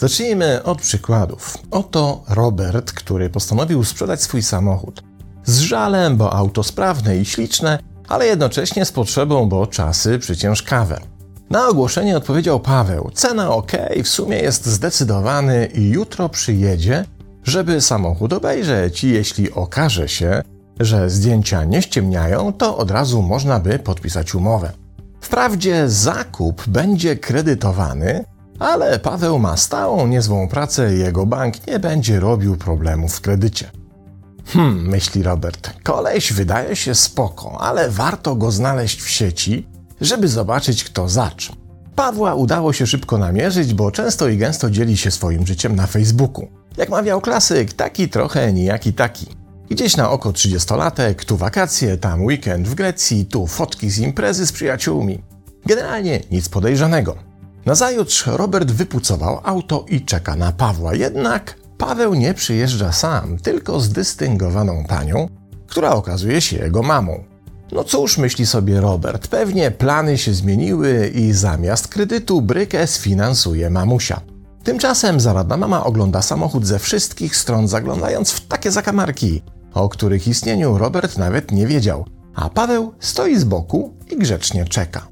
Zacznijmy od przykładów. Oto Robert, który postanowił sprzedać swój samochód. Z żalem, bo auto sprawne i śliczne, ale jednocześnie z potrzebą, bo czasy przyciężkawe. Na ogłoszenie odpowiedział Paweł: Cena ok, w sumie jest zdecydowany i jutro przyjedzie, żeby samochód obejrzeć. I jeśli okaże się, że zdjęcia nie ściemniają, to od razu można by podpisać umowę. Wprawdzie zakup będzie kredytowany, ale Paweł ma stałą, niezłą pracę i jego bank nie będzie robił problemów w kredycie. Hmm, myśli Robert, koleś wydaje się spoko, ale warto go znaleźć w sieci, żeby zobaczyć kto zacz. Pawła udało się szybko namierzyć, bo często i gęsto dzieli się swoim życiem na Facebooku. Jak mawiał klasyk, taki trochę nijaki taki. Gdzieś na oko trzydziestolatek, tu wakacje, tam weekend w Grecji, tu fotki z imprezy z przyjaciółmi. Generalnie nic podejrzanego. Nazajutrz Robert wypucował auto i czeka na Pawła, jednak Paweł nie przyjeżdża sam, tylko z dystyngowaną panią, która okazuje się jego mamą. No cóż, myśli sobie Robert, pewnie plany się zmieniły i zamiast kredytu brykę sfinansuje mamusia. Tymczasem zaradna mama ogląda samochód ze wszystkich stron, zaglądając w takie zakamarki, o których istnieniu Robert nawet nie wiedział, a Paweł stoi z boku i grzecznie czeka.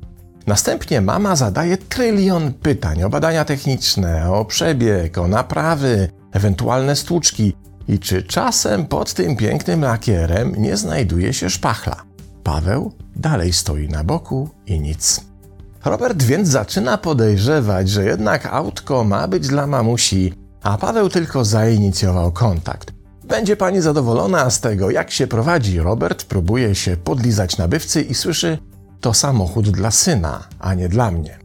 Następnie mama zadaje trylion pytań o badania techniczne, o przebieg, o naprawy, ewentualne stłuczki i czy czasem pod tym pięknym lakierem nie znajduje się szpachla. Paweł dalej stoi na boku i nic. Robert więc zaczyna podejrzewać, że jednak autko ma być dla mamusi, a Paweł tylko zainicjował kontakt. Będzie pani zadowolona z tego, jak się prowadzi. Robert próbuje się podlizać nabywcy i słyszy to samochód dla syna, a nie dla mnie.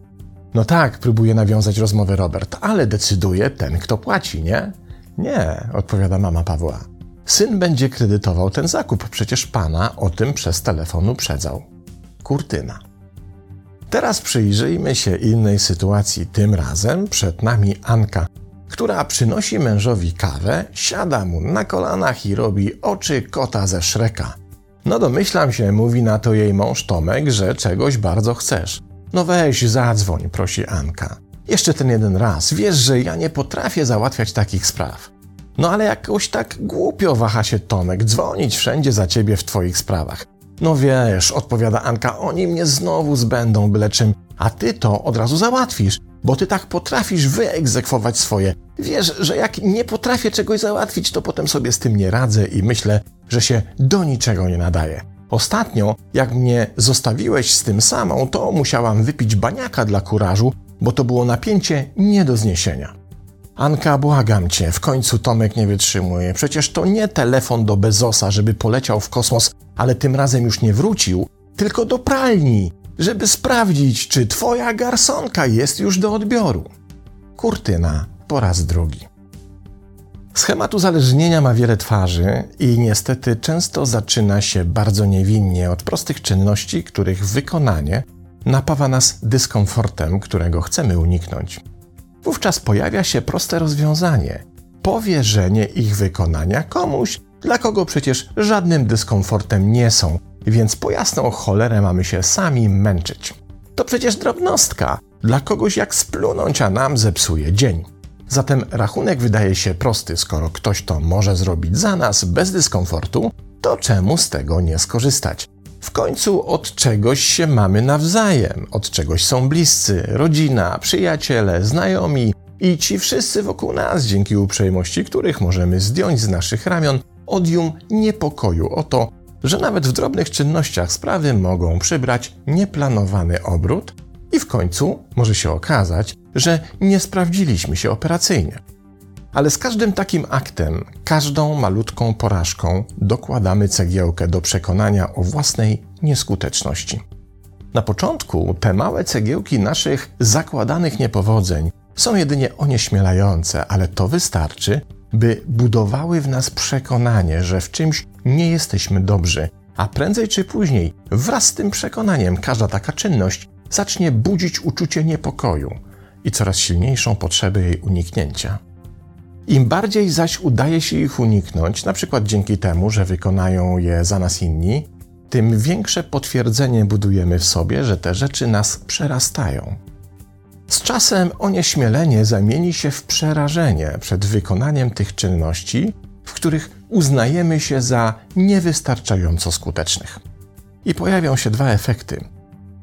No tak, próbuje nawiązać rozmowę Robert, ale decyduje ten, kto płaci, nie? Nie, odpowiada mama Pawła. Syn będzie kredytował ten zakup, przecież pana o tym przez telefon uprzedzał. Kurtyna. Teraz przyjrzyjmy się innej sytuacji. Tym razem przed nami Anka, która przynosi mężowi kawę, siada mu na kolanach i robi oczy kota ze szreka. No domyślam się, mówi na to jej mąż Tomek, że czegoś bardzo chcesz. No weź, zadzwoń, prosi Anka. Jeszcze ten jeden raz, wiesz, że ja nie potrafię załatwiać takich spraw. No ale jakoś tak głupio waha się Tomek dzwonić wszędzie za ciebie w twoich sprawach. No wiesz, odpowiada Anka, oni mnie znowu zbędą byle czym, a ty to od razu załatwisz, bo ty tak potrafisz wyegzekwować swoje. Wiesz, że jak nie potrafię czegoś załatwić, to potem sobie z tym nie radzę i myślę, że się do niczego nie nadaje. Ostatnio, jak mnie zostawiłeś z tym samą, to musiałam wypić baniaka dla kurażu, bo to było napięcie nie do zniesienia. Anka, błagam cię, w końcu Tomek nie wytrzymuje. Przecież to nie telefon do Bezosa, żeby poleciał w kosmos, ale tym razem już nie wrócił, tylko do pralni, żeby sprawdzić, czy twoja garsonka jest już do odbioru. Kurtyna po raz drugi. Schemat uzależnienia ma wiele twarzy i niestety często zaczyna się bardzo niewinnie od prostych czynności, których wykonanie napawa nas dyskomfortem, którego chcemy uniknąć. Wówczas pojawia się proste rozwiązanie powierzenie ich wykonania komuś, dla kogo przecież żadnym dyskomfortem nie są, więc po jasną cholerę mamy się sami męczyć. To przecież drobnostka, dla kogoś jak splunąć, a nam zepsuje dzień. Zatem rachunek wydaje się prosty, skoro ktoś to może zrobić za nas bez dyskomfortu, to czemu z tego nie skorzystać? W końcu od czegoś się mamy nawzajem, od czegoś są bliscy, rodzina, przyjaciele, znajomi i ci wszyscy wokół nas, dzięki uprzejmości których możemy zdjąć z naszych ramion odium niepokoju o to, że nawet w drobnych czynnościach sprawy mogą przybrać nieplanowany obrót i w końcu może się okazać, że nie sprawdziliśmy się operacyjnie. Ale z każdym takim aktem, każdą malutką porażką dokładamy cegiełkę do przekonania o własnej nieskuteczności. Na początku te małe cegiełki naszych zakładanych niepowodzeń są jedynie onieśmielające, ale to wystarczy, by budowały w nas przekonanie, że w czymś nie jesteśmy dobrzy, a prędzej czy później, wraz z tym przekonaniem, każda taka czynność zacznie budzić uczucie niepokoju i coraz silniejszą potrzebę jej uniknięcia. Im bardziej zaś udaje się ich uniknąć, na przykład dzięki temu, że wykonają je za nas inni, tym większe potwierdzenie budujemy w sobie, że te rzeczy nas przerastają. Z czasem onieśmielenie zamieni się w przerażenie przed wykonaniem tych czynności, w których uznajemy się za niewystarczająco skutecznych. I pojawią się dwa efekty.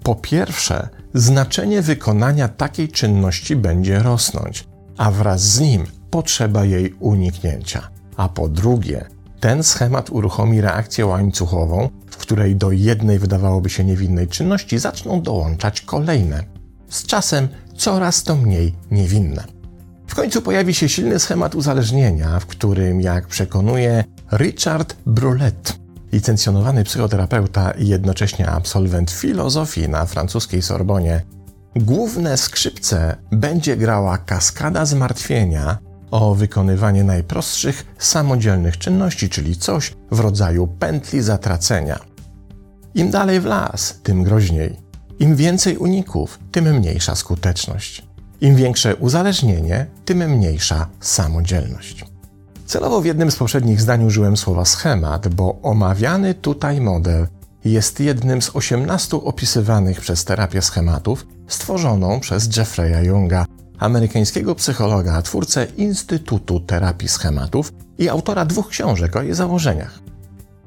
Po pierwsze, znaczenie wykonania takiej czynności będzie rosnąć, a wraz z nim potrzeba jej uniknięcia. A po drugie, ten schemat uruchomi reakcję łańcuchową, w której do jednej wydawałoby się niewinnej czynności zaczną dołączać kolejne. Z czasem coraz to mniej niewinne. W końcu pojawi się silny schemat uzależnienia, w którym, jak przekonuje Richard Brulet, licencjonowany psychoterapeuta i jednocześnie absolwent filozofii na francuskiej Sorbonie, główne skrzypce będzie grała kaskada zmartwienia o wykonywanie najprostszych, samodzielnych czynności, czyli coś w rodzaju pętli zatracenia. Im dalej w las, tym groźniej. Im więcej uników, tym mniejsza skuteczność. Im większe uzależnienie, tym mniejsza samodzielność. Celowo w jednym z poprzednich zdań użyłem słowa schemat, bo omawiany tutaj model jest jednym z 18 opisywanych przez terapię schematów stworzoną przez Jeffreya Younga, amerykańskiego psychologa, twórcę Instytutu Terapii Schematów i autora dwóch książek o jej założeniach.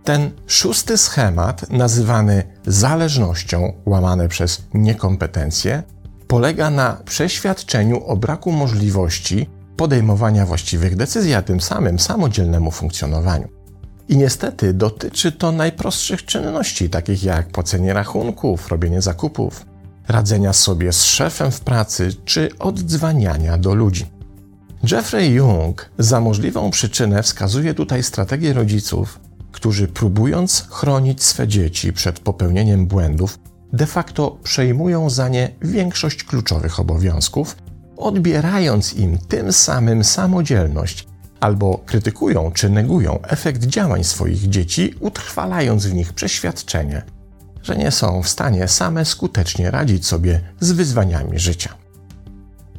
Ten szósty schemat, nazywany zależnością, łamane przez niekompetencję, polega na przeświadczeniu o braku możliwości podejmowania właściwych decyzji, a tym samym samodzielnemu funkcjonowaniu. I niestety dotyczy to najprostszych czynności, takich jak płacenie rachunków, robienie zakupów, radzenia sobie z szefem w pracy czy oddzwaniania do ludzi. Jeffrey Jung za możliwą przyczynę wskazuje tutaj strategię rodziców, którzy próbując chronić swe dzieci przed popełnieniem błędów, de facto przejmują za nie większość kluczowych obowiązków, odbierając im tym samym samodzielność, albo krytykują czy negują efekt działań swoich dzieci, utrwalając w nich przeświadczenie, że nie są w stanie same skutecznie radzić sobie z wyzwaniami życia.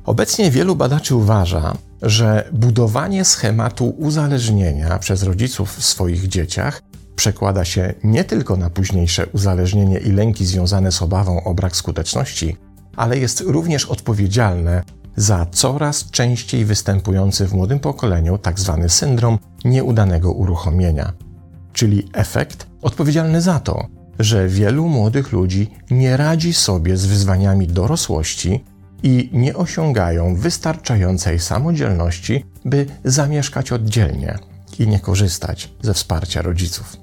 Obecnie wielu badaczy uważa, że budowanie schematu uzależnienia przez rodziców w swoich dzieciach przekłada się nie tylko na późniejsze uzależnienie i lęki związane z obawą o brak skuteczności, ale jest również odpowiedzialne za coraz częściej występujący w młodym pokoleniu tzw. Tak syndrom nieudanego uruchomienia, czyli efekt odpowiedzialny za to, że wielu młodych ludzi nie radzi sobie z wyzwaniami dorosłości i nie osiągają wystarczającej samodzielności, by zamieszkać oddzielnie i nie korzystać ze wsparcia rodziców.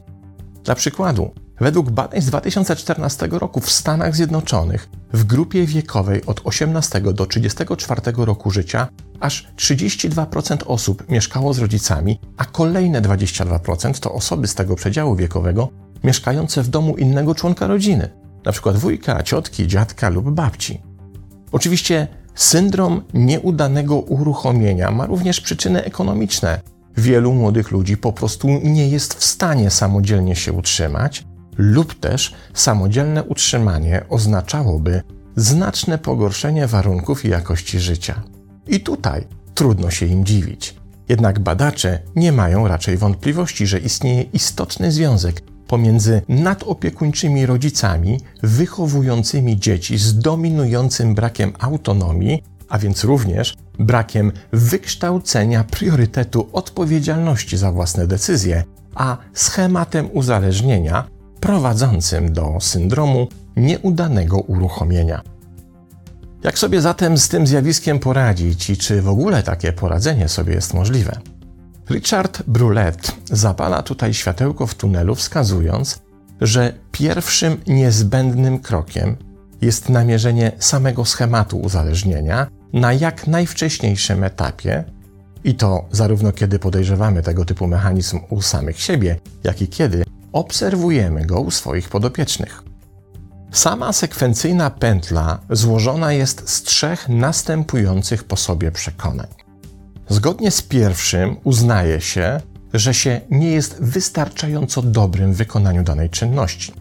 Dla przykładu, według badań z 2014 roku w Stanach Zjednoczonych w grupie wiekowej od 18 do 34 roku życia aż 32% osób mieszkało z rodzicami, a kolejne 22% to osoby z tego przedziału wiekowego mieszkające w domu innego członka rodziny, np. wujka, ciotki, dziadka lub babci. Oczywiście syndrom nieudanego uruchomienia ma również przyczyny ekonomiczne. Wielu młodych ludzi po prostu nie jest w stanie samodzielnie się utrzymać, lub też samodzielne utrzymanie oznaczałoby znaczne pogorszenie warunków i jakości życia. I tutaj trudno się im dziwić. Jednak badacze nie mają raczej wątpliwości, że istnieje istotny związek pomiędzy nadopiekuńczymi rodzicami wychowującymi dzieci z dominującym brakiem autonomii, a więc również brakiem wykształcenia priorytetu odpowiedzialności za własne decyzje, a schematem uzależnienia prowadzącym do syndromu nieudanego uruchomienia. Jak sobie zatem z tym zjawiskiem poradzić i czy w ogóle takie poradzenie sobie jest możliwe? Richard Brulet zapala tutaj światełko w tunelu, wskazując, że pierwszym niezbędnym krokiem jest namierzenie samego schematu uzależnienia na jak najwcześniejszym etapie, i to zarówno kiedy podejrzewamy tego typu mechanizm u samych siebie, jak i kiedy obserwujemy go u swoich podopiecznych. Sama sekwencyjna pętla złożona jest z trzech następujących po sobie przekonań. Zgodnie z pierwszym uznaje się, że się nie jest wystarczająco dobrym w wykonaniu danej czynności.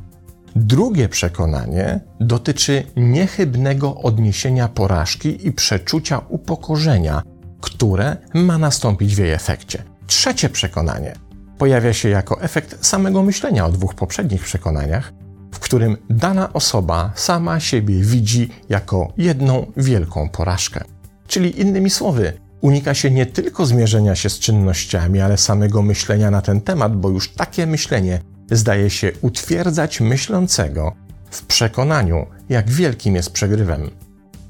Drugie przekonanie dotyczy niechybnego odniesienia porażki i przeczucia upokorzenia które ma nastąpić w jej efekcie. Trzecie przekonanie pojawia się jako efekt samego myślenia o dwóch poprzednich przekonaniach, w którym dana osoba sama siebie widzi jako jedną wielką porażkę. Czyli innymi słowy, unika się nie tylko zmierzenia się z czynnościami, ale samego myślenia na ten temat, bo już takie myślenie zdaje się utwierdzać myślącego w przekonaniu, jak wielkim jest przegrywem.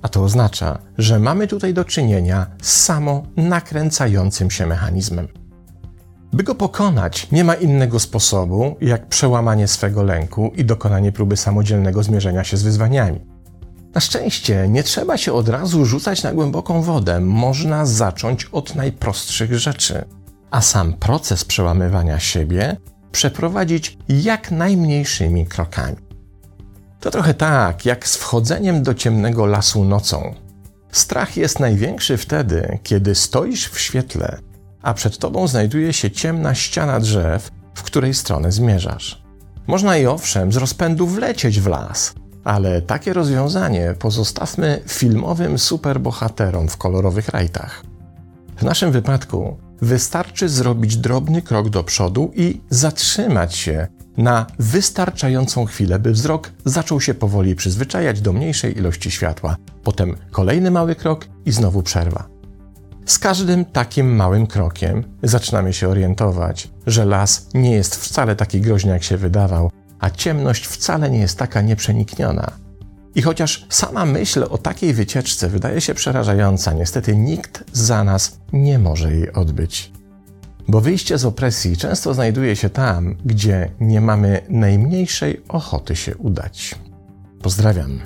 A to oznacza, że mamy tutaj do czynienia z samo nakręcającym się mechanizmem. By go pokonać, nie ma innego sposobu, jak przełamanie swego lęku i dokonanie próby samodzielnego zmierzenia się z wyzwaniami. Na szczęście nie trzeba się od razu rzucać na głęboką wodę, można zacząć od najprostszych rzeczy, a sam proces przełamywania siebie przeprowadzić jak najmniejszymi krokami. To trochę tak, jak z wchodzeniem do ciemnego lasu nocą. Strach jest największy wtedy, kiedy stoisz w świetle, a przed tobą znajduje się ciemna ściana drzew, w której stronę zmierzasz. Można i owszem z rozpędu wlecieć w las, ale takie rozwiązanie pozostawmy filmowym superbohaterom w kolorowych rajtach. W naszym wypadku wystarczy zrobić drobny krok do przodu i zatrzymać się na wystarczającą chwilę, by wzrok zaczął się powoli przyzwyczajać do mniejszej ilości światła. Potem kolejny mały krok i znowu przerwa. Z każdym takim małym krokiem zaczynamy się orientować, że las nie jest wcale taki groźny, jak się wydawał, a ciemność wcale nie jest taka nieprzenikniona. I chociaż sama myśl o takiej wycieczce wydaje się przerażająca, niestety nikt za nas nie może jej odbyć. Bo wyjście z opresji często znajduje się tam, gdzie nie mamy najmniejszej ochoty się udać. Pozdrawiam.